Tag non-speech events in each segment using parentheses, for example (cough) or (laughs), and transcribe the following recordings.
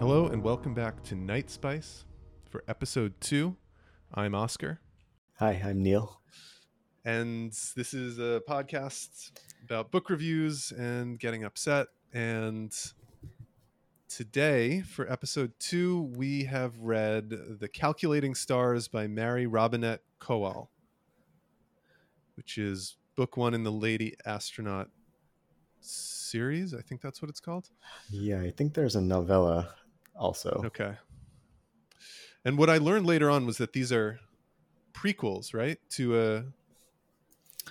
Hello and welcome back to Night Spice for episode two. I'm Oscar, Hi, I'm Neal. and this is a podcast about book reviews and getting upset. And today, for episode two, we have read The Calculating Stars by Mary Robinette Kowal, which is book one in the Lady Astronaut series. I think that's what it's called. Yeah, I think there's a novella also. Okay. And what I learned later on was that these are prequels, right? To uh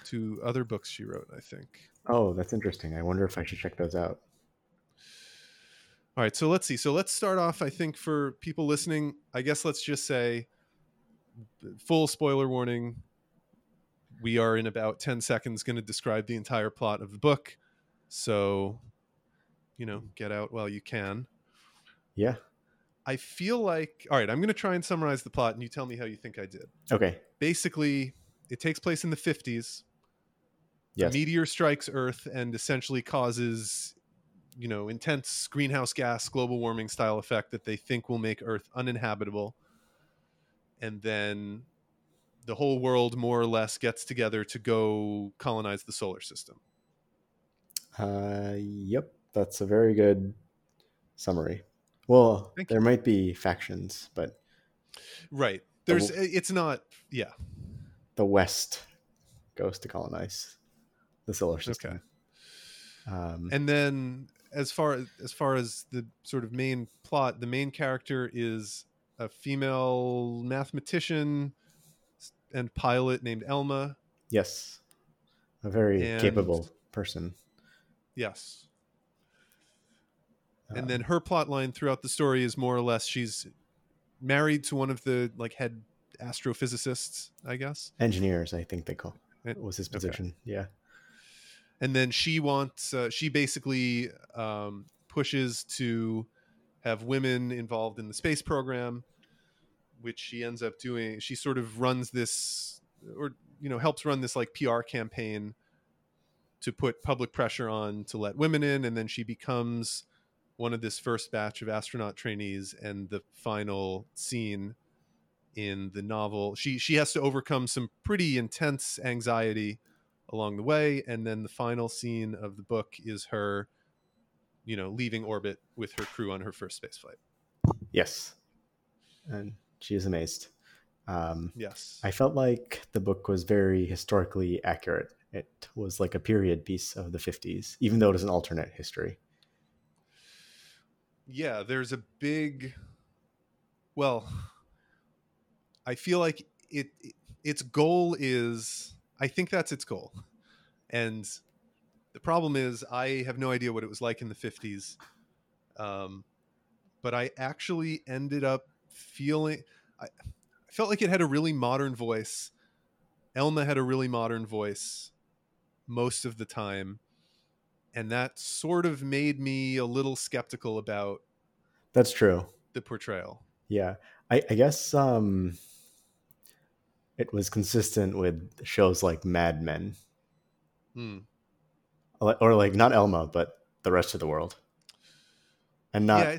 to other books she wrote, I think. Oh, that's interesting. I wonder if I should check those out. All right, so let's see. So let's start off I think for people listening, I guess let's just say full spoiler warning. We are in about 10 seconds going to describe the entire plot of the book. So, you know, get out while you can. Yeah. I feel like all right, I'm going to try and summarize the plot and you tell me how you think I did. Okay. basically it takes place in the 50s Yes. a meteor strikes earth and essentially causes you know intense greenhouse gas global warming style effect that they think will make earth uninhabitable and then the whole world more or less gets together to go colonize the solar system Uh, yep. That's a very good summary. Well, Thank there might be factions, but right there's it's not yeah the West goes to colonize the solar system. Um, and then as far as far as the sort of main plot the main character is a female mathematician and pilot named elma yes. A very and- capable person. yes and then her plot line throughout the story is more or less she's married to one of the like head astrophysicists i guess engineers, I think they call And- was his okay. position. Yeah. and then she wants uh, she basically um, pushes to have women involved in the space program which she ends up doing she sort of runs this or you know helps run this like pr campaign to put public pressure on to let women in and then she becomes one of this first batch of astronaut trainees and the final scene in the novel she she has to overcome some pretty intense anxiety along the way and then the final scene of the book is her you know leaving orbit with her crew on her first space flight Yes. And she is amazed. Um, yes I felt like the book was very historically accurate. It was like a period piece of the 50s, even though it is an alternate history. Yeah there's a big well i feel like it, it its goal is i think that's its goal. And the problem is i have no idea what it was like in the 50s um, but i actually ended up feeling I, I felt like it had a really modern voice. Elma had a really modern voice most of the time and that sort of made me a little skeptical about That's true. the portrayal. Yeah. I, I guess um, it was consistent with shows like Mad Men, Hmm. or like not Elma, but the rest of the world. And not, yeah,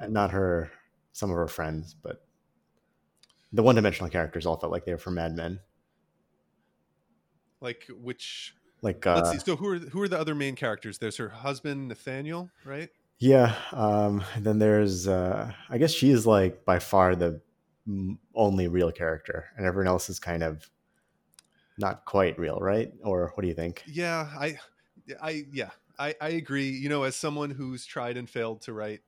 and not her, some of her friends, but the one dimensional characters all felt like they were from Mad Men. like which. Like, uh, let's see. So who are who are the other main characters? There's her husband Nathaniel, right? Yeah. Um, and then there's, uh, I guess she is like by far the only real character, and everyone else is kind of not quite real, right? Or what do you think? Yeah, I, I yeah, I I agree. You know, as someone who's tried and failed to write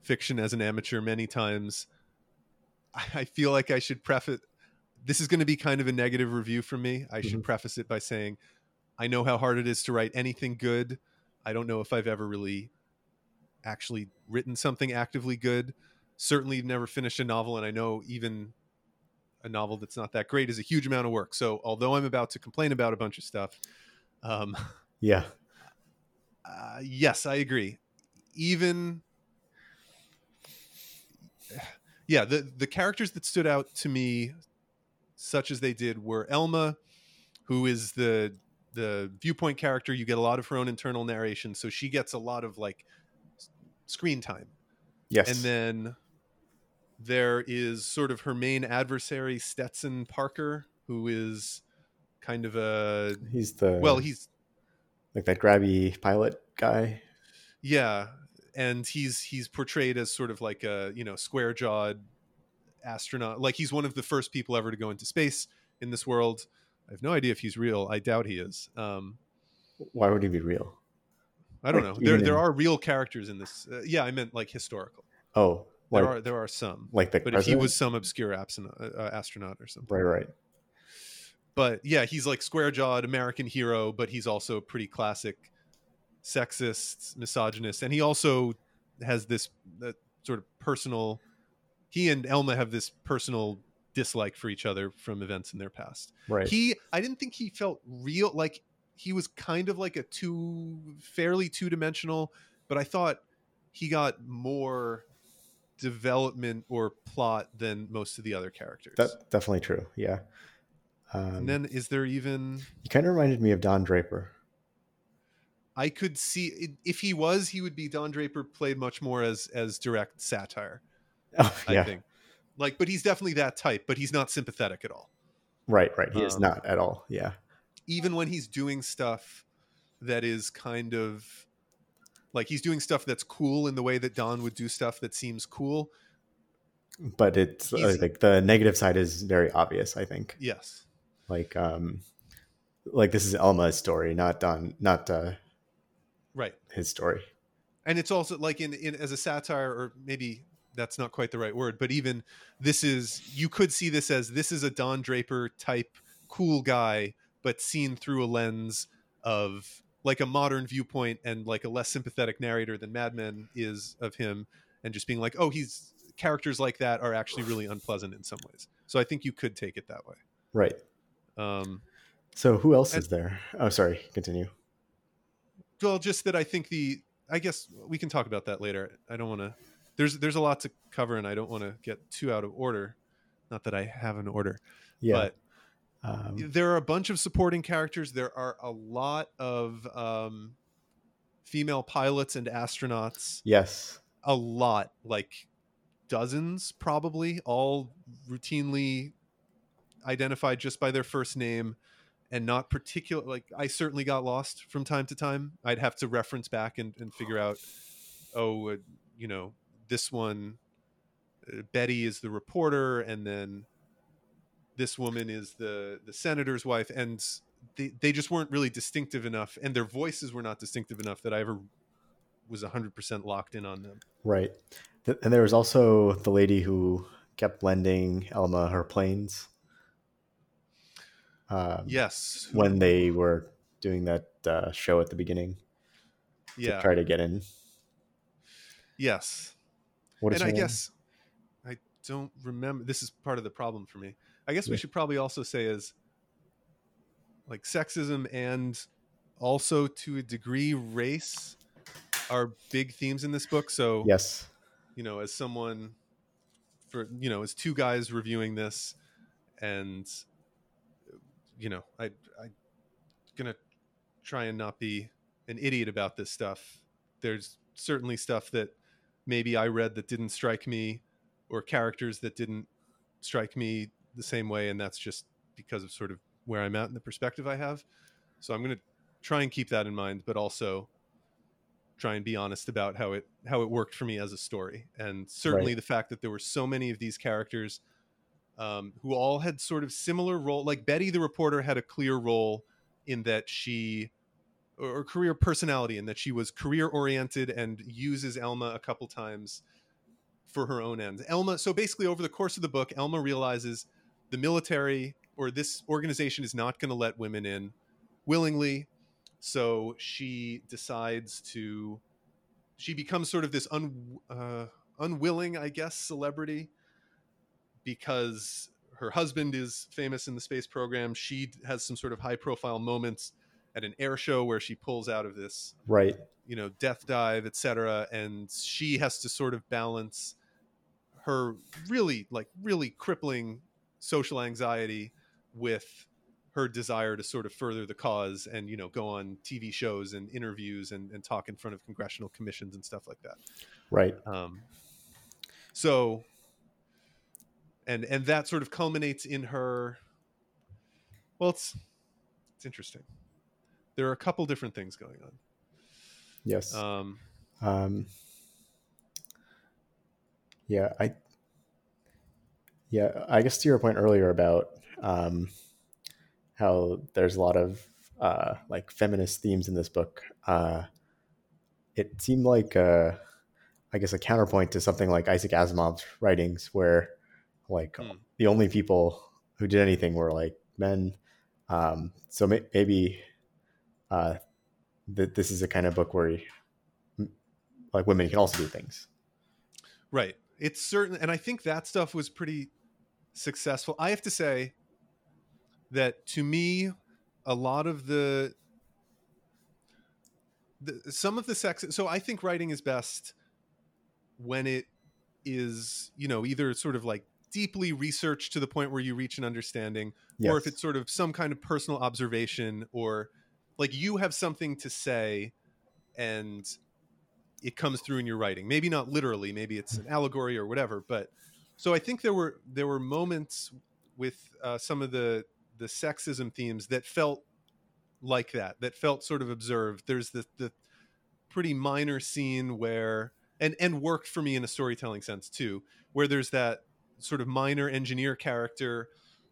fiction as an amateur many times, I, feel like I should preface. This is going to be kind of a negative review for me. I should Mhm. preface it by saying, I know how hard it is to write anything good. I don't know if I've ever really actually written something actively good. Certainly never finished a novel, and I know even a novel that's not that great is a huge amount of work. So, although I'm about to complain about a bunch of stuff, um, (laughs) Yeah. uh, yes, I agree. Even yeah, the the characters that stood out to me, such as they did, were Elma, who is the the viewpoint character. You get a lot of her own internal narration, so she gets a lot of like screen time. Yes. and then there is sort of her main adversary Stetson Parker, who is kind of a he's the well, he's like that grabby pilot guy. yeah, and he's he's portrayed as sort of like a you know square jawed astronaut, like he's one of the first people ever to go into space in this world. I have no idea if he's real. I doubt he is. Um, Why would he be real? I don't Like, know. (laughs) There there in- are real characters in this. Uh, yeah, I meant like historical. Oh, There are there are some, like the but if he was some obscure astronaut, uh, astronaut or something. right, right. But yeah, he's like square jawed American hero, but he's also pretty classic sexist, misogynist, and he also has this uh, sort of personal. He and Elma have this personal dislike for each other from events in their past. Right. He, I didn't think he felt real. Like he was kind of like a two, fairly two dimensional, but I thought he got more development or plot than most of the other characters. That's definitely true. Yeah. Um, and then is there even? he kind of reminded me of Don Draper. I could see if he was, he would be Don Draper played much more as as direct satire. (laughs) Oh, I think, like, but he's definitely that type. But he's not sympathetic at all. Right, right. He is Um, not at all. Yeah. even when he's doing stuff that is kind of like he's doing stuff that's cool in the way that Don would do stuff that seems cool. But it's uh, like the negative side is very obvious, I think. Yes. Like um like this is Elma's story, not Don not uh Right. his story. And it's also like in, in as a satire, or maybe that's not quite the right word, but even this is you could see this as this is a Don Draper type cool guy, but seen through a lens of like a modern viewpoint and like a less sympathetic narrator than Mad Men is of him, and just being like, oh, he's characters like that are actually really unpleasant in some ways. So I think you could take it that way. Right. Um, So who else And- is there? Oh sorry, continue. well, just that I think the I guess we can talk about that later. I don't want to. There's there's a lot to cover, and I don't want to get too out of order. Not that I have an order, Yeah. but um, there are a bunch of supporting characters. There are a lot of um, female pilots and astronauts. yes. A lot, like dozens, probably, all routinely identified just by their first name and not particular like i certainly got lost from time to time i'd have to reference back and, and figure out oh uh, you know this one uh, betty is the reporter and then this woman is the the senator's wife and they, they just weren't really distinctive enough and their voices were not distinctive enough that i ever was 100% locked in on them Right. And there was also the lady who kept lending Elma her planes. Um, yes when they were doing that uh, show at the beginning to yeah try to get in. yes What and I name? guess I don't remember. This is part of the problem for me. I guess we should probably also say is like sexism and also to a degree race are big themes in this book. So yes, you know, as someone for you know, as two guys reviewing this, and you know, I I gonna try and not be an idiot about this stuff. There's certainly stuff that maybe I read that didn't strike me, or characters that didn't strike me the same way, and that's just because of sort of where I'm at and the perspective I have. So I'm gonna try and keep that in mind, but also try and be honest about how it how it worked for me as a story and certainly Right. the fact that there were so many of these characters um, who all had sort of similar role like betty the reporter had a clear role in that she or career personality in that she was career oriented and uses elma a couple times for her own ends. Elma so basically over the course of the book elma realizes the military or this organization is not going to let women in willingly. So she decides to she becomes sort of this un, uh, unwilling i guess celebrity because her husband is famous in the space program. She has some sort of high profile moments at an air show where she pulls out of this right. you know death dive etc and she has to sort of balance her really like really crippling social anxiety with her desire to sort of further the cause and you know go on tv shows and interviews and, and talk in front of congressional commissions and stuff like that Right. um, so and and that sort of culminates in her well it's it's interesting there are a couple different things going on Yes. um Um, yeah, I. Yeah, I guess to your point earlier about um, how there's a lot of uh, like feminist themes in this book. Uh, it seemed like, uh, I guess, a counterpoint to something like Isaac Asimov's writings, where like Hmm. the only people who did anything were like men. Um, so may- maybe uh, th- this is a kind of book where like women can also do things. Right. It's certain, and I think that stuff was pretty successful. I have to say that to me, a lot of the, the some of the sex. So I think writing is best when it is, you know, either sort of like deeply researched to the point where you reach an understanding, or if it's sort of some kind of personal observation, or like you have something to say, and it comes through in your writing. Maybe not literally, maybe it's an allegory or whatever. But so I think there were there were moments with uh, some of the the sexism themes that felt like that, that felt sort of observed. There's the the pretty minor scene where and and worked for me in a storytelling sense too, where there's that sort of minor engineer character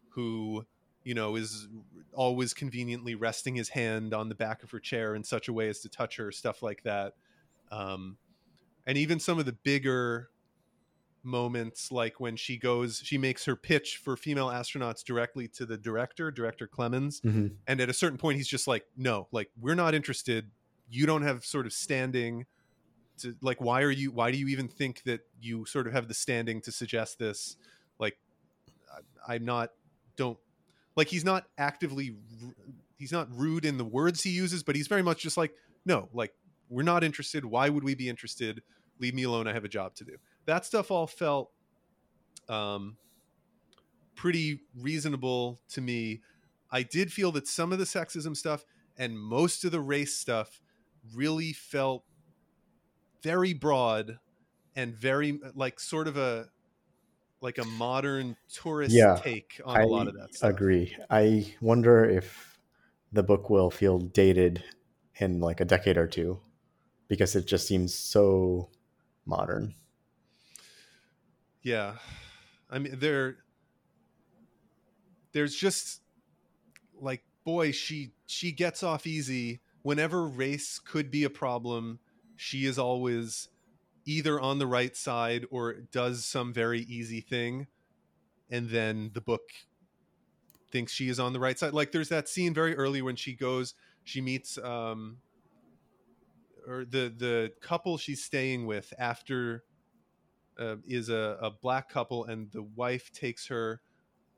who you know is always conveniently resting his hand on the back of her chair in such a way as to touch her stuff like that. Um, and even some of the bigger moments like when she goes she makes her pitch for female astronauts directly to the director director clemons Mhm. and at a certain point he's just like no like we're not interested. You don't have sort of standing to like why are you why do you even think that you sort of have the standing to suggest this? Like I- i'm not don't like he's not actively he's not rude in the words he uses but he's very much just like no like we're not interested. Why would we be interested? Leave me alone. I have a job to do. That stuff all felt um pretty reasonable to me. I did feel that some of the sexism stuff and most of the race stuff really felt very broad and very like sort of a like a modern tourist Yeah, take on a lot of that stuff. agree. I wonder if the book will feel dated in like a decade or two because it just seems so modern. Yeah. I mean there there's just like boy she she gets off easy whenever race could be a problem she is always either on the right side or does some very easy thing and then the book thinks she is on the right side. Like there's that scene very early when she goes she meets um or the the couple she's staying with after uh, is a, a black couple and the wife takes her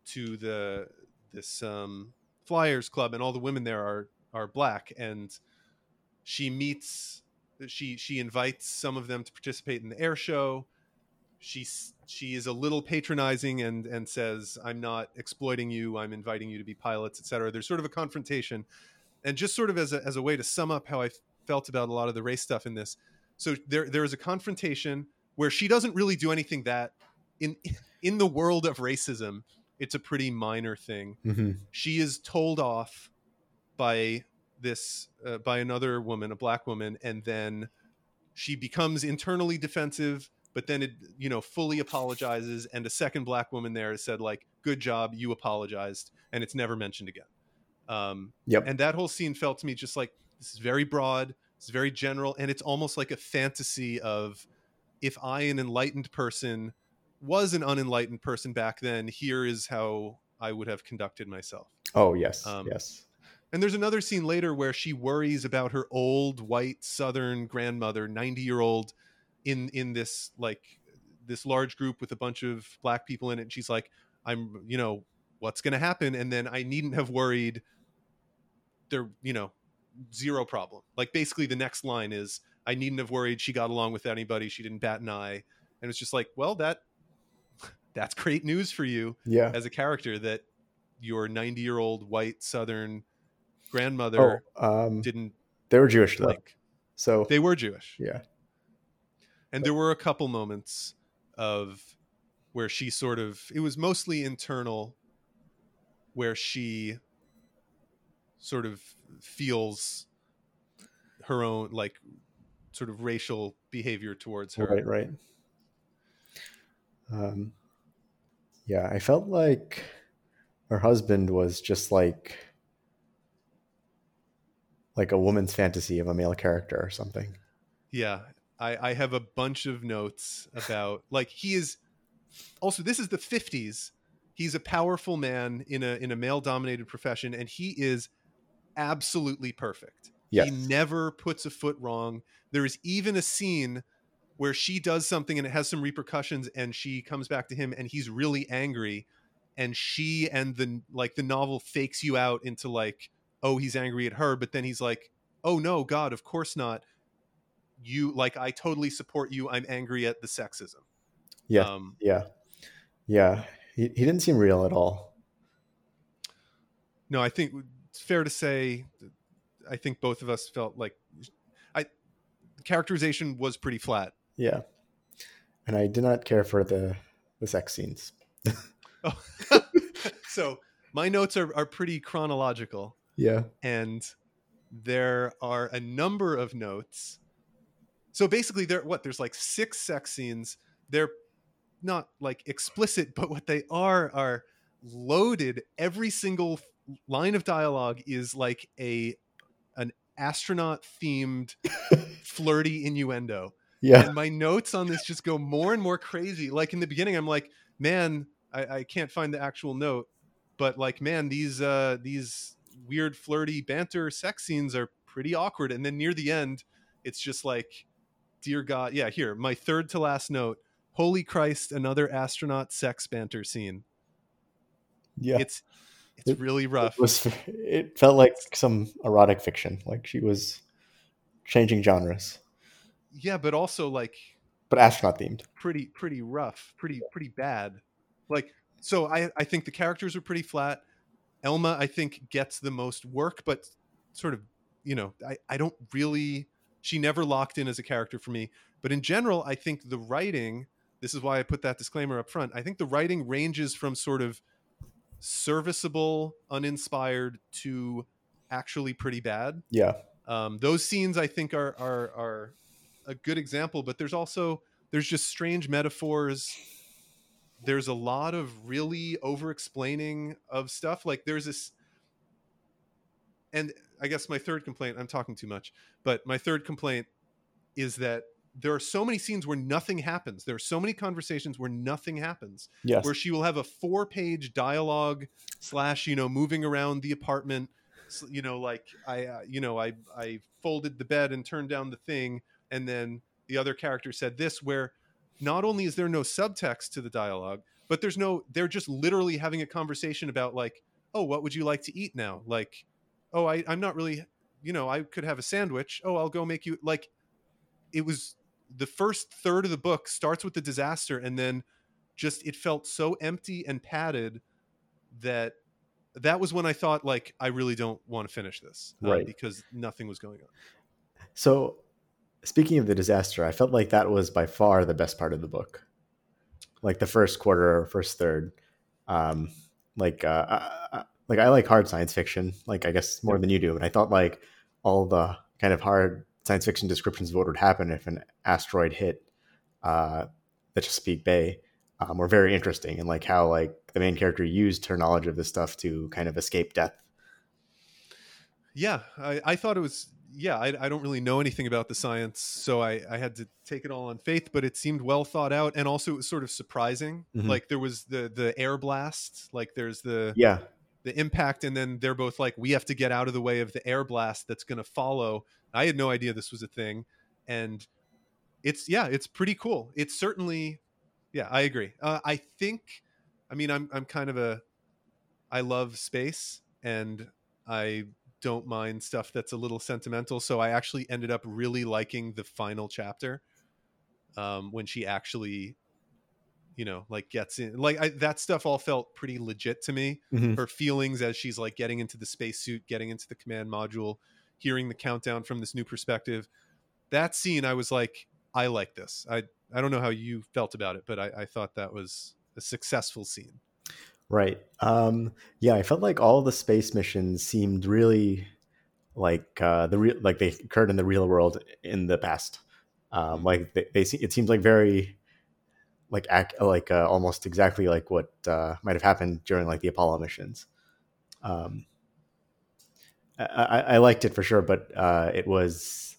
to the this um flyers club and all the women there are are black and she meets she she invites some of them to participate in the air show. She's she is a little patronizing and and says i'm not exploiting you. I'm inviting you to be pilots etc there's sort of a confrontation. And just sort of as a, as a way to sum up how i felt about a lot of the race stuff in this so there there is a confrontation where she doesn't really do anything that in in the world of racism it's a pretty minor thing. Hmm she is told off by this uh, by another woman a black woman and then she becomes internally defensive but then it you know fully apologizes and a second black woman there said like good job you apologized and it's never mentioned again um, Yep. and that whole scene felt to me just like this is very broad it's very general and it's almost like a fantasy of if i an enlightened person was an unenlightened person back then here is how i would have conducted myself oh yes, Um, yes. And there's another scene later where she worries about her old white southern grandmother 90 year old in in this like this large group with a bunch of black people in it. And she's like i'm you know what's going to happen? And then i needn't have worried there you know zero problem. Like basically the next line is i needn't have worried she got along with anybody. She didn't bat an eye. And it's just like well that (laughs) that's great news for you Yeah. as a character that your 90 year old white southern grandmother Oh, um, didn't they were Jewish though, like so they were jewish yeah. and there were a couple moments of where she sort of it was mostly internal where she sort of feels her own like sort of racial behavior towards her Right, right. Um, yeah, I felt like her husband was just like like a woman's fantasy of a male character or something. Yeah, I, I have a bunch of notes about like he is. Also, this is the '50s. He's a powerful man in a in a male dominated profession, and he is absolutely perfect. Yes. He never puts a foot wrong. There is even a scene where she does something and it has some repercussions, and she comes back to him, and he's really angry, and she and the like the novel fakes you out into like, oh, he's angry at her, but then he's like, oh no, God, of course not you like i totally support you i'm angry at the sexism Yeah, um yeah, yeah. He, he didn't seem real at all. no i think it's fair to say i think both of us felt like i characterization was pretty flat Yeah, and I did not care for the the sex scenes. (laughs) oh. (laughs) so my notes are, are pretty chronological Yeah, and there are a number of notes. So basically there what there's like six sex scenes. They're not like explicit but what they are are loaded. Every single line of dialogue is like a an astronaut themed (laughs) flirty innuendo. Yeah, and my notes on this just go more and more crazy. Like in the beginning i'm like man i, I can't find the actual note but like man these uh these weird flirty banter sex scenes are pretty awkward and then near the end it's just like dear god yeah here my third to last note holy christ another astronaut sex banter scene yeah. it's it's It- really rough It was. It felt like some erotic fiction. Like she was changing genres, yeah but also like but astronaut themed. pretty pretty rough, pretty pretty bad. Like so I I think the characters are pretty flat. Elma I think gets the most work but sort of, you know, I I don't really she never locked in as a character for me, but in general I think the writing this is why I put that disclaimer up front. I think the writing ranges from sort of serviceable, uninspired to actually pretty bad Yeah, um, those scenes i think are are are a good example but there's also there's just strange metaphors there's a lot of really over explaining of stuff like there's this and i guess my third complaint i'm talking too much but my third complaint is that there are so many scenes where nothing happens. There are so many conversations where nothing happens yes, where she will have a four page dialogue slash you know moving around the apartment you know like i uh, you know i i folded the bed and turned down the thing and then the other character said this where not only is there no subtext to the dialogue but there's no they're just literally having a conversation about like oh what would you like to eat now like oh I, i'm not really you know i could have a sandwich oh i'll go make you like it was the first third of the book starts with the disaster and then just it felt so empty and padded that that was when I thought like I really don't want to finish this uh, Right. because nothing was going on. So, speaking of the disaster, I felt like that was by far the best part of the book. Like the first quarter, or first third. Um, like, uh, uh, like I like hard science fiction. Like I guess more than you do, and I thought like all the kind of hard science fiction descriptions of what would happen if an asteroid hit uh, the Chesapeake Bay um, were very interesting, and like how like the main character used her knowledge of this stuff to kind of escape death. Yeah, I, I thought it was. Yeah, I, I don't really know anything about the science, so I, I had to take it all on faith. But it seemed well thought out, and also it was sort of surprising. Mhm. Like there was the the air blast, like there's the Yeah, the impact, and then they're both like, we have to get out of the way of the air blast that's going to follow. I had no idea this was a thing, and it's yeah, it's pretty cool. It's certainly, yeah, I agree. Uh, I think, I mean, I'm I'm kind of a, I love space, and I don't mind stuff that's a little sentimental. So I actually ended up really liking the final chapter, um, when she actually, you know, like gets in. Like I, that stuff all felt pretty legit to me Mhm. her feelings as she's like getting into the spacesuit, getting into the command module, hearing the countdown from this new perspective. That scene, I was like, I like this. I I don't know how you felt about it, but I, I thought that was a successful scene. Right. Um, yeah, I felt like all the space missions seemed really like uh, the real, like they occurred in the real world in the past. Um, like they, they, it seems like very like act, like uh, almost exactly like what uh, might have happened during like the Apollo missions. Um, I, I liked it for sure, but uh, it was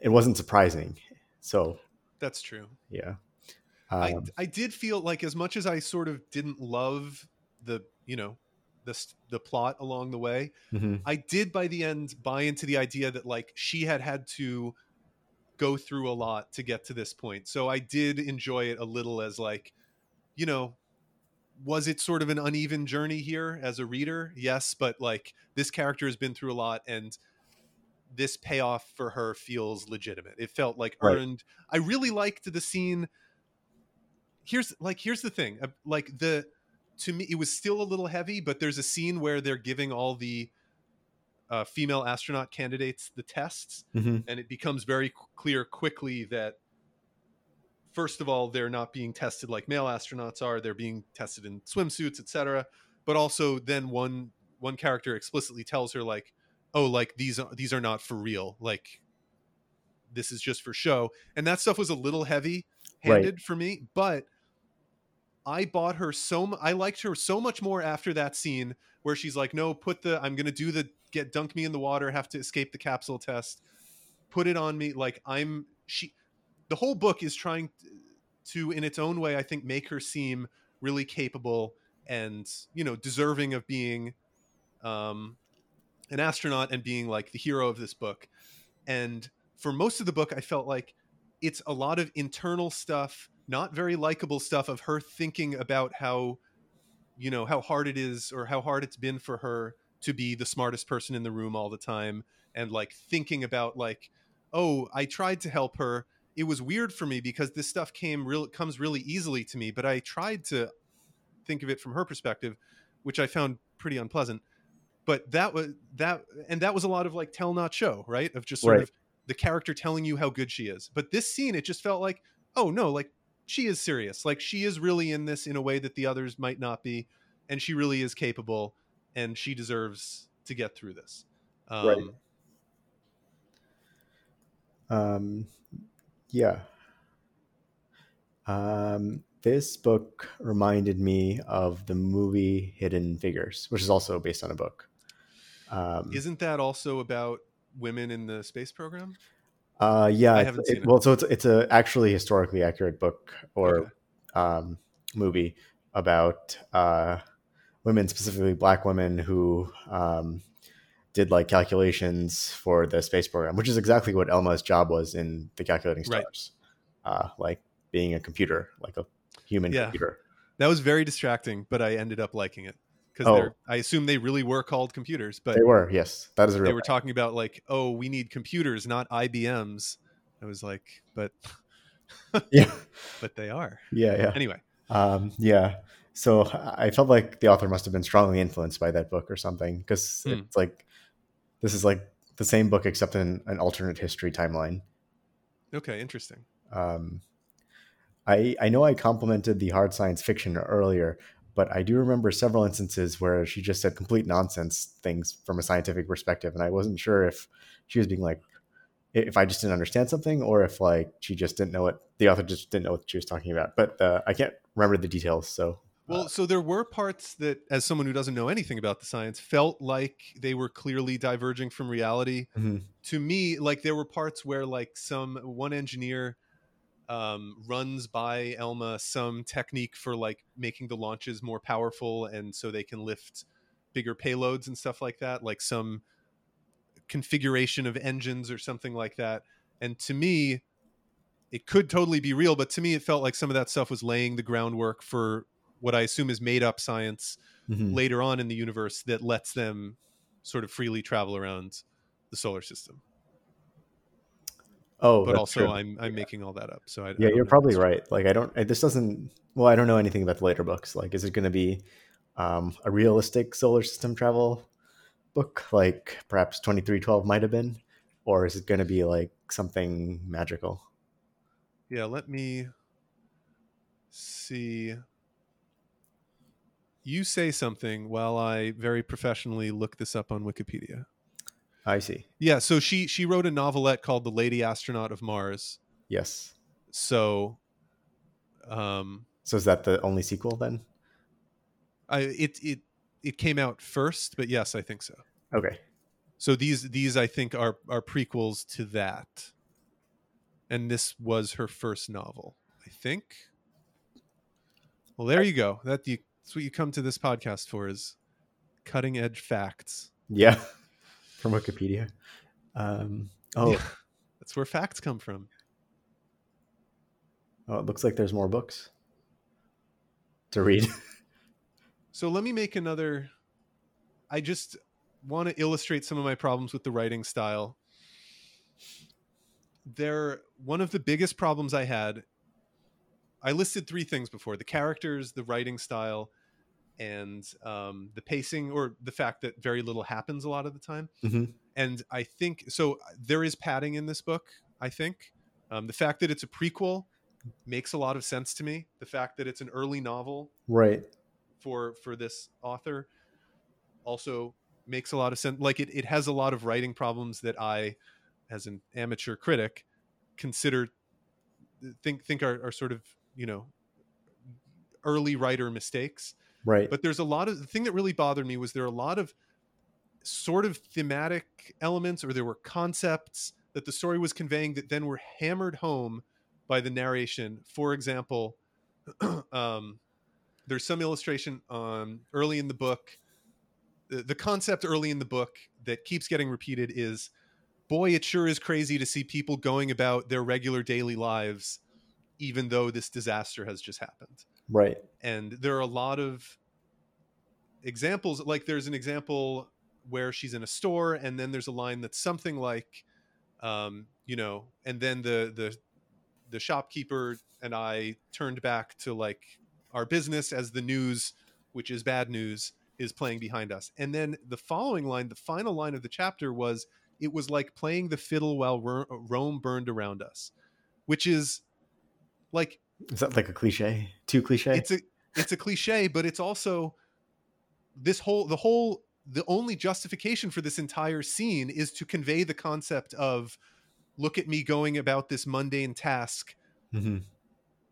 it wasn't surprising. So that's true. Yeah. Um, I I did feel like as much as I sort of didn't love the you know the the plot along the way, mm-hmm. I did by the end buy into the idea that like she had had to go through a lot to get to this point. So I did enjoy it a little as like you know was it sort of an uneven journey here as a reader? Yes, but like this character has been through a lot and this payoff for her feels legitimate. It felt like Right. earned. I really liked the scene. Here's like here's the thing. uh, Like the to me it was still a little heavy, but there's a scene where they're giving all the uh, female astronaut candidates the tests Mhm. and it becomes very clear quickly that first of all they're not being tested like male astronauts are they're being tested in swimsuits etc but also then one one character explicitly tells her like oh like these are these are not for real like this is just for show and that stuff was a little heavy handed for me but i bought her so mu- i liked her so much more after that scene where she's like no put the i'm gonna do the get dunk me in the water have to escape the capsule test. Put it on me like i'm she the whole book is trying to in its own way i think make her seem really capable and you know deserving of being um an astronaut and being like the hero of this book. And for most of the book i felt like it's a lot of internal stuff not very likable stuff of her thinking about how you know how hard it is or how hard it's been for her to be the smartest person in the room all the time and like thinking about like oh i tried to help her. It was weird for me because this stuff came real comes really easily to me but i tried to think of it from her perspective which i found pretty unpleasant. But that was that and that was a lot of like tell not show right? Of just sort Right. of the character telling you how good she is. But this scene it just felt like oh no like she is serious like she is really in this in a way that the others might not be and she really is capable and she deserves to get through this um, Right. Um, yeah. Um, this book reminded me of the movie Hidden Figures, which is also based on a book. Um, isn't that also about women in the space program uh, yeah, I it's- haven't it- it. well, so it's it's a actually historically accurate book or Okay. um, movie about uh, women, specifically Black women, who um, did like calculations for the space program, which is exactly what Elma's job was in the Calculating Right. Stars, uh, like being a computer, like a human Yeah. computer. that was very distracting but i ended up liking it because Oh. i assume they really were called computers but They were, yes, that is a they were talking about like oh we need computers not ibms i was like but (laughs) yeah, (laughs) but they are yeah, yeah. anyway Um, yeah. So I felt like the author must have been strongly influenced by that book or something because Hmm. it's like this is like the same book except in an alternate history timeline. okay interesting Um, I I know I complimented the hard science fiction earlier, but I do remember several instances where she just said complete nonsense things from a scientific perspective, and I wasn't sure if she was being like if I just didn't understand something or if like she just didn't know what the author just didn't know what she was talking about. But uh, I can't remember the details, so well so there were parts that as someone who doesn't know anything about the science felt like they were clearly diverging from reality Mhm. to me like there were parts where like some one engineer um, runs by elma some technique for like making the launches more powerful and so they can lift bigger payloads and stuff like that like some configuration of engines or something like that and to me it could totally be real but to me it felt like some of that stuff was laying the groundwork for what i assume is made up science Mhm. later on in the universe that lets them sort of freely travel around the solar system Oh, but also true. I'm I'm making all that up. So I, I yeah, don't you're probably right. Like, I don't. I- This doesn't. Well, I don't know anything about the later books. Like, is it going to be um, a realistic solar system travel book, like perhaps twenty three twelve might have been, or is it going to be like something magical? yeah, let me see. You say something while I very professionally look this up on Wikipedia. I see. Yeah, so she she wrote a novelette called The Lady Astronaut of Mars. Yes. So um So is that the only sequel then? I it it it came out first, but yes, I think so. Okay. So these these I think are are prequels to that. And this was her first novel, I think. Well, there you go. That you, that's what you come to this podcast for is cutting edge facts. Yeah. From Wikipedia. Um, oh, Yeah, (laughs) that's where facts come from. oh, it looks like there's more books to read. (laughs) So let me make another. I just want to illustrate some of my problems with the writing style. There, one of the biggest problems I had. I listed three things before: the characters, the writing style, and um, the pacing, or the fact that very little happens a lot of the time. Mhm. And I think so. There is padding in this book. I think um, the fact that it's a prequel makes a lot of sense to me. The fact that it's an early novel Right. for for this author also makes a lot of sense like it, it has a lot of writing problems that i as an amateur critic consider think think are, are sort of you know early writer mistakes Right. but there's a lot of the thing that really bothered me was there are a lot of sort of thematic elements or there were concepts that the story was conveying that then were hammered home by the narration for example (clears throat) um, there's some illustration um, early in the book the, the concept early in the book that keeps getting repeated is boy it sure is crazy to see people going about their regular daily lives even though this disaster has just happened right. and there are a lot of examples like there's an example where she's in a store and then there's a line that's something like um, you know and then the the the shopkeeper and i turned back to like our business as the news which is bad news is playing behind us and then the following line the final line of the chapter was it was like playing the fiddle while rome burned around us which is like Is that like a cliche? Too cliche? it's a it's a cliche but it's also this whole the whole the only justification for this entire scene is to convey the concept of look at me going about this mundane task Mhm.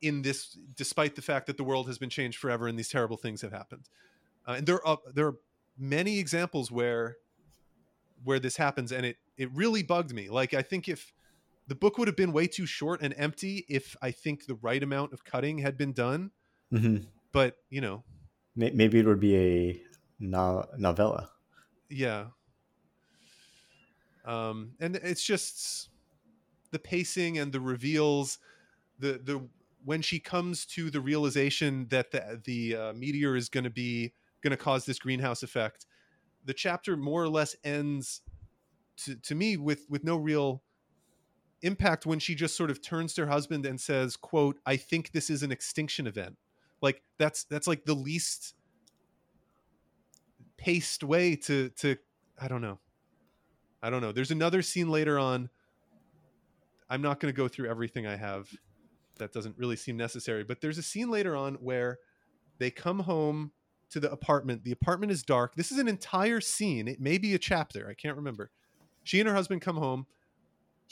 in this despite the fact that the world has been changed forever and these terrible things have happened uh, and there are there are many examples where where this happens and it it really bugged me like i think if the book would have been way too short and empty if i think the right amount of cutting had been done Mhm. but you know Maybe it would be a no- novella. yeah um and it's just the pacing and the reveals the the when she comes to the realization that the the uh, meteor is going to be going to cause this greenhouse effect the chapter more or less ends to, to me with with no real impact when she just sort of turns to her husband and says quote i think this is an extinction event. Like that's that's like the least paced way to to i don't know. I don't know. There's another scene later on. I'm not going to go through everything i have. That doesn't really seem necessary but there's a scene later on where they come home to the apartment. The apartment is dark. This is an entire scene. It may be a chapter. I can't remember. She and her husband come home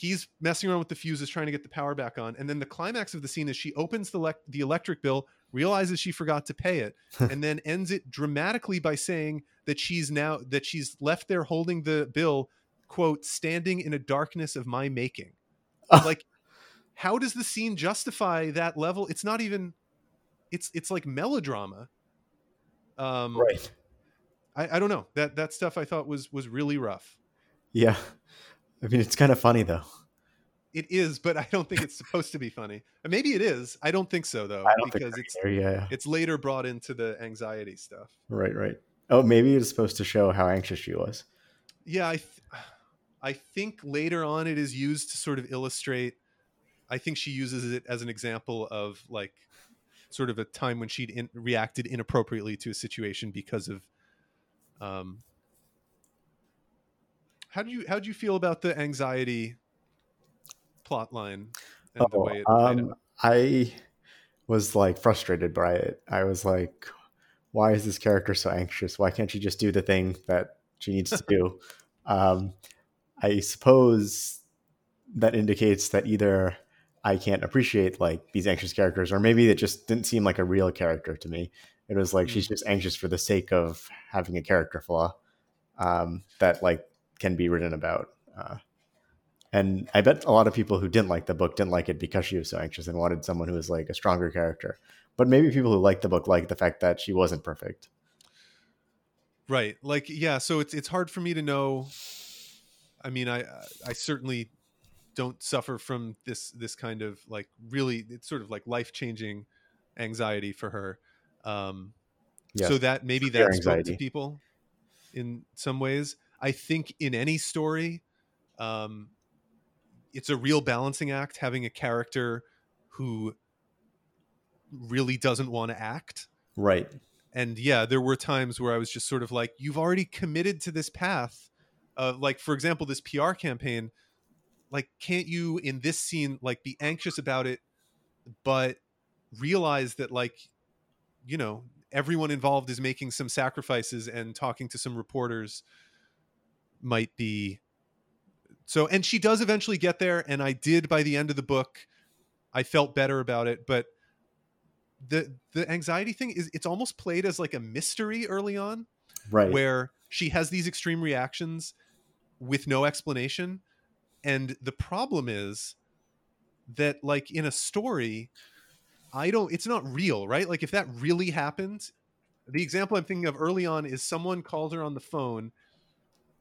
he's messing around with the fuses trying to get the power back on. And then the climax of the scene is she opens the, lec- the electric bill realizes she forgot to pay it (laughs) and then ends it dramatically by saying that she's now that she's left there holding the bill quote standing in a darkness of my making. (laughs) Like how does the scene justify that level? It's not even it's it's like melodrama. Um Right. I, I don't know. That that stuff i thought was was really rough. Yeah. I mean, it's kind of funny though. it is but i don't think it's supposed to be funny maybe it is i don't think so though I don't because think it's either, yeah. it's later brought into the anxiety stuff Right, right. Oh, maybe it's supposed to show how anxious she was. yeah i th- i think later on it is used to sort of illustrate i think she uses it as an example of like sort of a time when she'd in, reacted inappropriately to a situation because of um how do you how do you feel about the anxiety plot line and the Oh, way it played um, out. I was like frustrated by it. I was like, why is this character so anxious? Why can't she just do the thing that she needs to do? (laughs) Um, I suppose that indicates that either I can't appreciate like these anxious characters, or maybe it just didn't seem like a real character to me. It was like she's just anxious for the sake of having a character flaw um, that like can be written about. Uh, and I bet a lot of people who didn't like the book didn't like it because she was so anxious and wanted someone who was like a stronger character. But maybe people who liked the book liked the fact that she wasn't perfect. Right. Like yeah, so it's it's hard for me to know I mean, I I certainly don't suffer from this this kind of like really it's sort of like life-changing anxiety for her. Um so that maybe Severe that spoke to people in some ways. I think in any story um it's a real balancing act having a character who really doesn't want to act right. and yeah there were times where i was just sort of like you've already committed to this path uh, like for example this pr campaign like can't you in this scene like be anxious about it but realize that like you know everyone involved is making some sacrifices and talking to some reporters might be so and she does eventually get there and i did by the end of the book. I felt better about it but the the anxiety thing is it's almost played as like a mystery early on Right. where she has these extreme reactions with no explanation. And the problem is that like in a story i don't it's not real right? Like if that really happened the example i'm thinking of early on is someone called her on the phone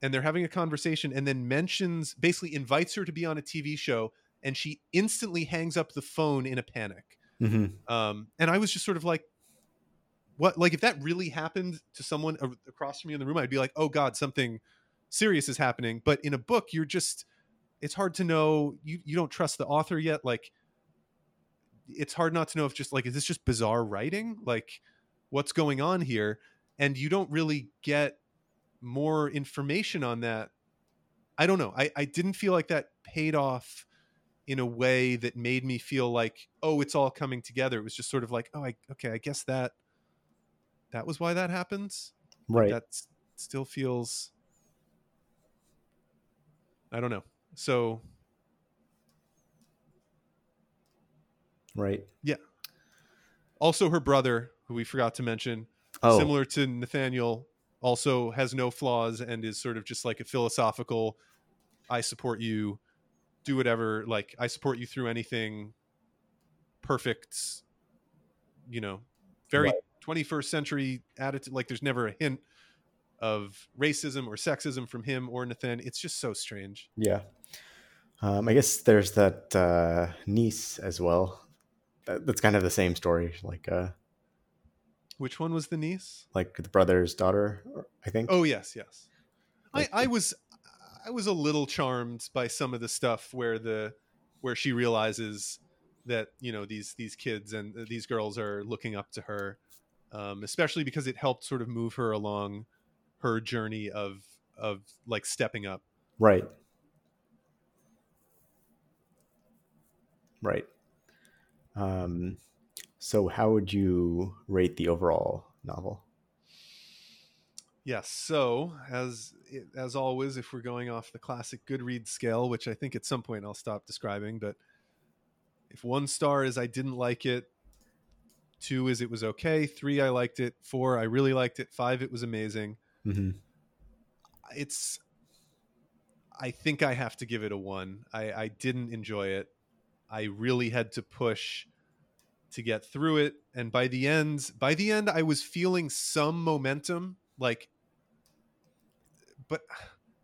and they're having a conversation and then mentions basically invites her to be on a tv show and she instantly hangs up the phone in a panic hmm um, and I was just sort of like, what? Like, if that really happened to someone across from me in the room, I'd be like, oh God, something serious is happening. But in a book, you're just, it's hard to know. You, you don't trust the author yet. Like, it's hard not to know if just like, is this just bizarre writing? Like, what's going on here? And you don't really get more information on that. I don't know. I, I didn't feel like that paid off in a way that made me feel like oh it's all coming together it was just sort of like oh I, okay i guess that that was why that happens Right. that still feels i don't know so right. Yeah also her brother who we forgot to mention Oh, similar to nathaniel also has no flaws and is sort of just like a philosophical i support you do whatever like i support you through anything perfect you know very Right. 21st century attitude like there's never a hint of racism or sexism from him or nathan it's just so strange yeah. Um, I guess there's that uh, niece as well. That's kind of the same story, like uh, which one was the niece like the brother's daughter. I think. oh yes yes i Like i was i was a little charmed by some of the stuff where the where she realizes that you know these these kids and uh, these girls are looking up to her um, especially because it helped sort of move her along her journey of of like stepping up Right. Right. Um, so, how would you rate the overall novel? Yes. So as as always, if we're going off the classic Goodreads scale, which I think at some point I'll stop describing, but if one star is I didn't like it, two is it was okay, three I liked it, four I really liked it, five it was amazing. Mm-hmm. It's I think I have to give it a one. I, I didn't enjoy it. I really had to push to get through it. And by the end, by the end, I was feeling some momentum, like but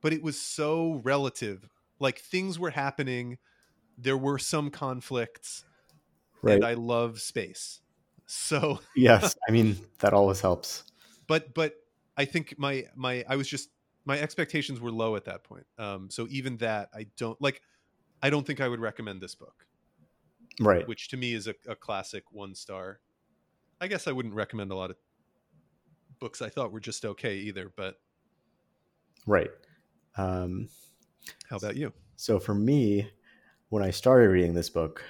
but it was so relative. Like things were happening. There were some conflicts. Right. And I love space. So (laughs) yes. I mean, that always helps. but but I think my my I was just my expectations were low at that point. Um, so even that I don't like. I don't think I would recommend this book, Right. which to me is a, a classic one star. I guess I wouldn't recommend a lot of books I thought were just okay either. But Right. Um, how about you? so, for me, when I started reading this book,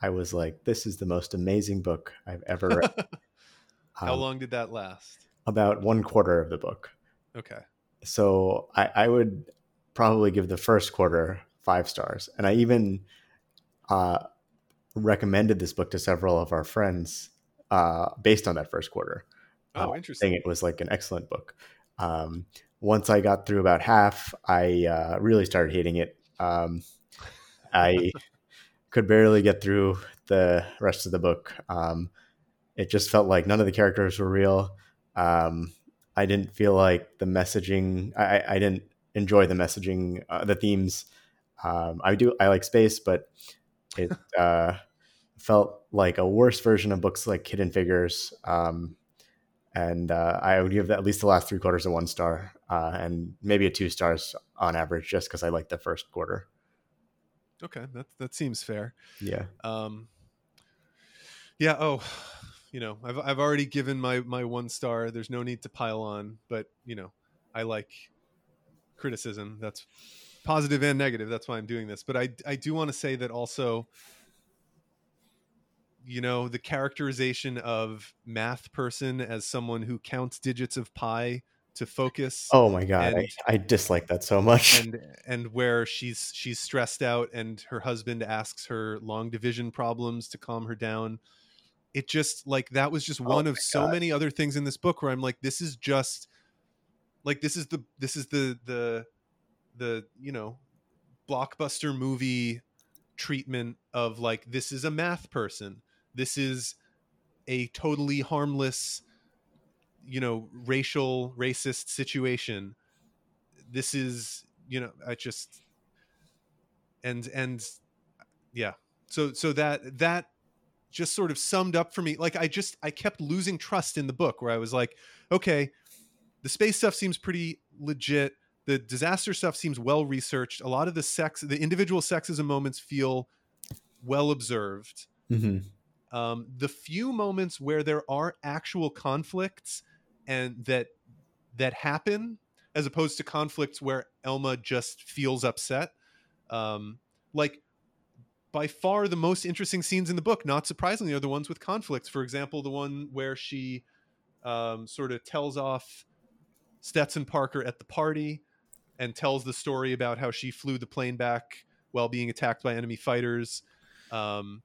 I was like, "This is the most amazing book I've ever read." (laughs) How Um, long did that last? About one quarter of the book. Okay. So I, I would probably give the first quarter five stars, and I even uh, recommended this book to several of our friends uh, based on that first quarter. Oh, uh, interesting. saying it was like an excellent book. Um, once I got through about half, I uh, really started hating it. Um, I (laughs) could barely get through the rest of the book. Um, it just felt like none of the characters were real. Um, I didn't feel like the messaging. I, I didn't enjoy the messaging, uh, the themes. Um, I do. I like space, but it uh, felt like a worse version of books like Hidden Figures. Um, and uh, I would give at least the last three quarters a one star, uh, and maybe a two stars on average, just because I like the first quarter. Okay, that that seems fair. Yeah, Um, yeah. Oh, you know, I've I've already given my my one star. There's no need to pile on, but you know, I like criticism. That's positive and negative. That's why I'm doing this. But I I do want to say that also. You know, the characterization of math person as someone who counts digits of pi to focus Oh my god, And- I, I dislike that so much. and and where she's she's stressed out and her husband asks her long division problems to calm her down it just like that was just oh one Oh of so God. many other things in this book where i'm like this is just like this is the this is the the the you know blockbuster movie treatment of like this is a math person. This is a totally harmless you know racial racist situation. This is you know i just and and yeah. So so that that just sort of summed up for me like i just i kept losing trust in the book where i was like okay the space stuff seems pretty legit the disaster stuff seems well researched. A lot of the sex the individual sexism moments feel well observed. Hmm um, the few moments where there are actual conflicts and that that happen as opposed to conflicts where elma just feels upset um, like by far the most interesting scenes in the book not surprisingly are the ones with conflicts. For example the one where she um, sort of tells off stetson parker at the party and tells the story about how she flew the plane back while being attacked by enemy fighters. Um,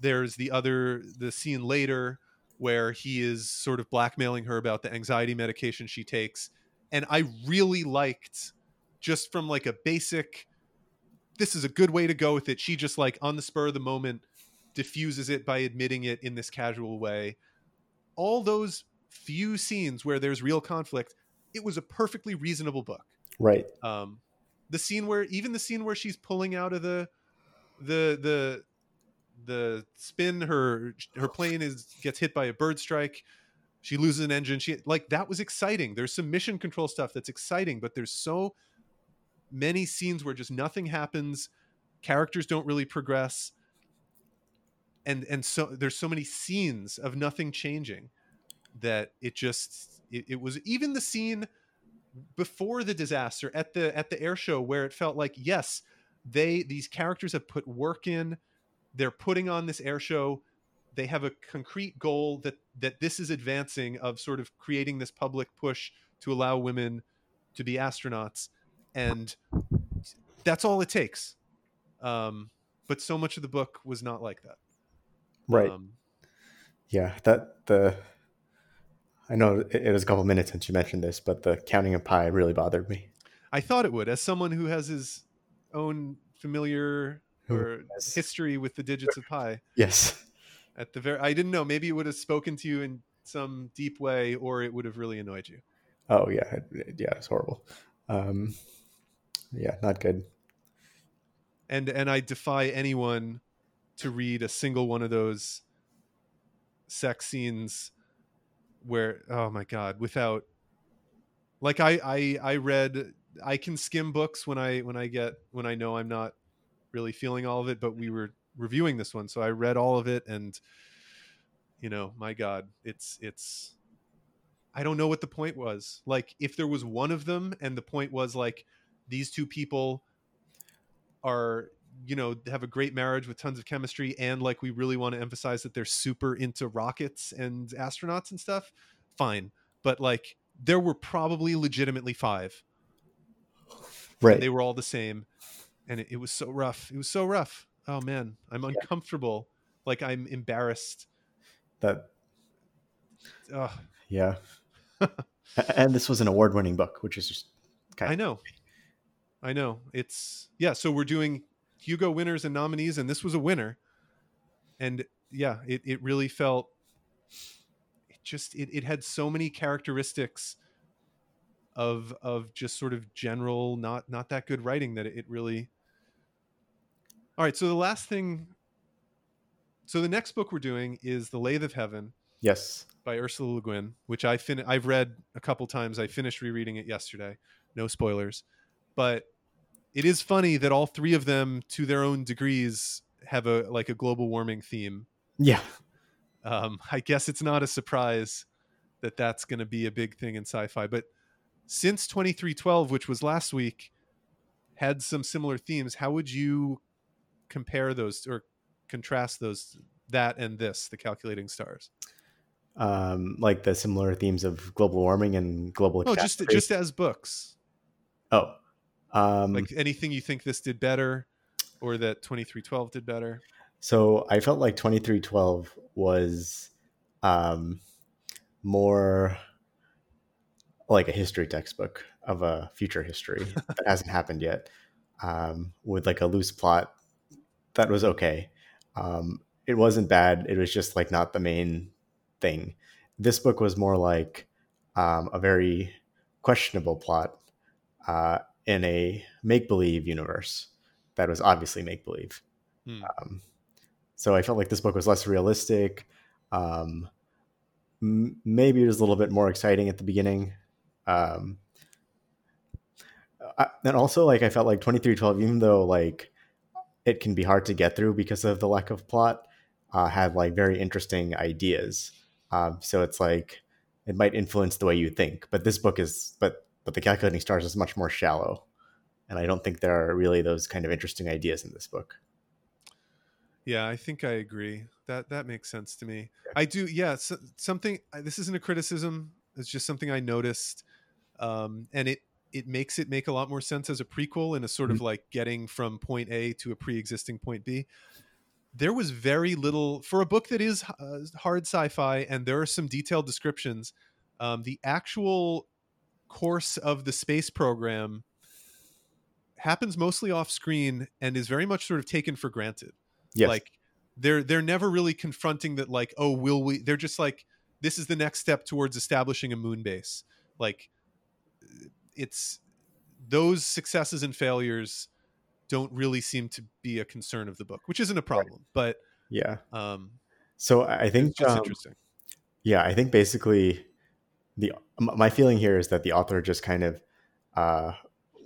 there's the other the scene later where he is sort of blackmailing her about the anxiety medication she takes. And i really liked just from like a basic this is a good way to go with it. She just like on the spur of the moment diffuses it by admitting it in this casual way. All those few scenes where there's real conflict it was a perfectly reasonable book Right. um the scene where even the scene where she's pulling out of the the the the spin her her plane is gets hit by a bird strike. She loses an engine. She like that was exciting. There's some mission control stuff that's exciting but there's so many scenes where just nothing happens. Characters don't really progress. And and so there's so many scenes of nothing changing that it just it, it was even the scene before the disaster at the at the air show where it felt like yes they these characters have put work in they're putting on this air show they have a concrete goal that that this is advancing of sort of creating this public push to allow women to be astronauts and that's all it takes um but so much of the book was not like that Right. um, yeah. That the. I know it, was a couple minutes since you mentioned this, but the counting of pi really bothered me. i thought it would as someone who has his own familiar or has- history with the digits of pi Yes. at the very i didn't know maybe it would have spoken to you in some deep way or it would have really annoyed you Oh yeah. It- yeah. It's horrible. Um, yeah. Not good. and and i defy anyone to read a single one of those sex scenes where oh my god without like i i i read i can skim books when i when i get when i know i'm not really feeling all of it but we were reviewing this one so i read all of it and you know my god it's it's i don't know what the point was. Like if there was one of them and the point was like these two people are you know have a great marriage with tons of chemistry and like we really want to emphasize that they're super into rockets and astronauts and stuff fine. But like there were probably legitimately five. Right. and they were all the same. And it, it was so rough. It was so rough. Oh man. I'm uncomfortable. Like i'm embarrassed. That Ugh, yeah. (laughs) And this was an award-winning book which is just kind i know. I know. It's yeah so we're doing hugo winners and nominees and this was a winner. And yeah it, it really felt it just it, it had so many characteristics of of just sort of general not not that good writing that it really all right so the last thing so the next book we're doing is the lathe of heaven yes. by ursula le guin which i fin- i've read a couple times. I finished rereading it yesterday. No spoilers. But it is funny that all three of them to their own degrees have a like a global warming theme yeah um, I guess it's not a surprise that that's going to be a big thing in sci-fi. But since 2312, which was last week, had some similar themes, how would you compare those or contrast those that and this, the calculating stars? um like the similar themes of global warming and global No, just just as books. oh um Like anything you think this did better, or that 2312 did better. So I felt like 2312 was um, more like a history textbook of a future history (laughs) that hasn't happened yet, um, with like a loose plot that was okay. Um, it wasn't bad. It was just like not the main thing. This book was more like um, a very questionable plot uh, in a make believe universe that was obviously make believe. Hmm. Um, so I felt like this book was less realistic. Um, m- maybe it was a little bit more exciting at the beginning. Um, I, and also, like I felt like twenty three twelve, even though like it can be hard to get through because of the lack of plot, uh, had like very interesting ideas. Um, so it's like it might influence the way you think. But this book is, but but the Calculating Stars is much more shallow, and I don't think there are really those kind of interesting ideas in this book. Yeah, I think I agree. That that makes sense to me. I do. Yeah, so, something. This isn't a criticism. It's just something I noticed, um, and it it makes it make a lot more sense as a prequel and a sort of like getting from point A to a pre-existing point B. There was very little for a book that is uh, hard sci-fi, and there are some detailed descriptions. Um, the actual course of the space program happens mostly off screen and is very much sort of taken for granted Yes. like they're they're never really confronting that like oh will we they're just like this is the next step towards establishing a moon base like it's those successes and failures don't really seem to be a concern of the book which isn't a problem but yeah. um So I think um, interesting Yeah, I think basically the my feeling here is that the author just kind of uh,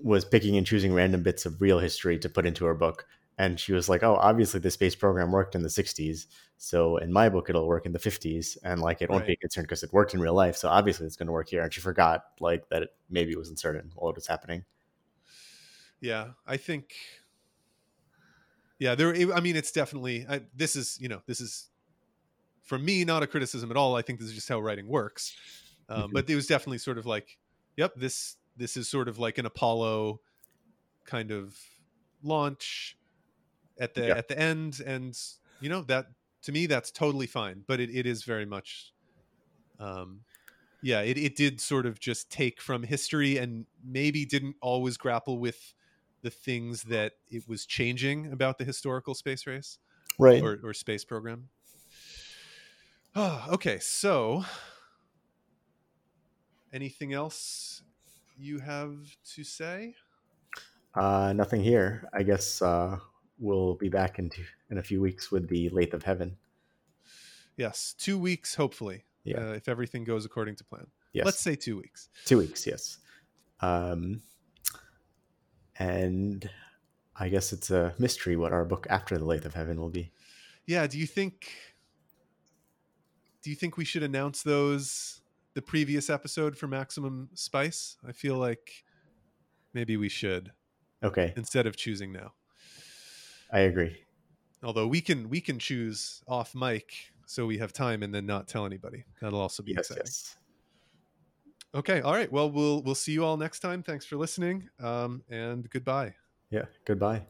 was picking and choosing random bits of real history to put into her book, and she was like, "Oh, obviously the space program worked in the '60s, so in my book it'll work in the '50s, and like it won't be a concern because it worked in real life, so obviously it's going to work here." And she forgot like that it maybe it was uncertain while it was happening. yeah i think yeah there i mean it's definitely I, this is you know this is for me not a criticism at all. I think this is just how writing works um, Mhm. but it was definitely sort of like yep this this is sort of like an apollo kind of launch at the Yeah. at the end and you know that to me that's totally fine but it, it is very much um yeah it, it did sort of just take from history and maybe didn't always grapple with the things that it was changing about the historical space race Right. or, or space program oh, (sighs) okay so anything else you have to say Uh, nothing here. I guess uh, we'll be back in two, in a few weeks with the Lathe of Heaven. yes two weeks hopefully Yeah. uh, if everything goes according to plan Yes. let's say two weeks Two weeks, yes. Um, and I guess it's a mystery what our book after the Lathe of Heaven will be. yeah do you think do you think we should announce those the previous episode for maximum spice i feel like maybe we should Okay. instead of choosing now I agree. Although we can we can choose off mic so we have time and then not tell anybody. That'll also be Yes, exciting. yes. Okay, all right. Well, we'll we'll see you all next time. Thanks for listening. Um, and goodbye. Yeah. Goodbye.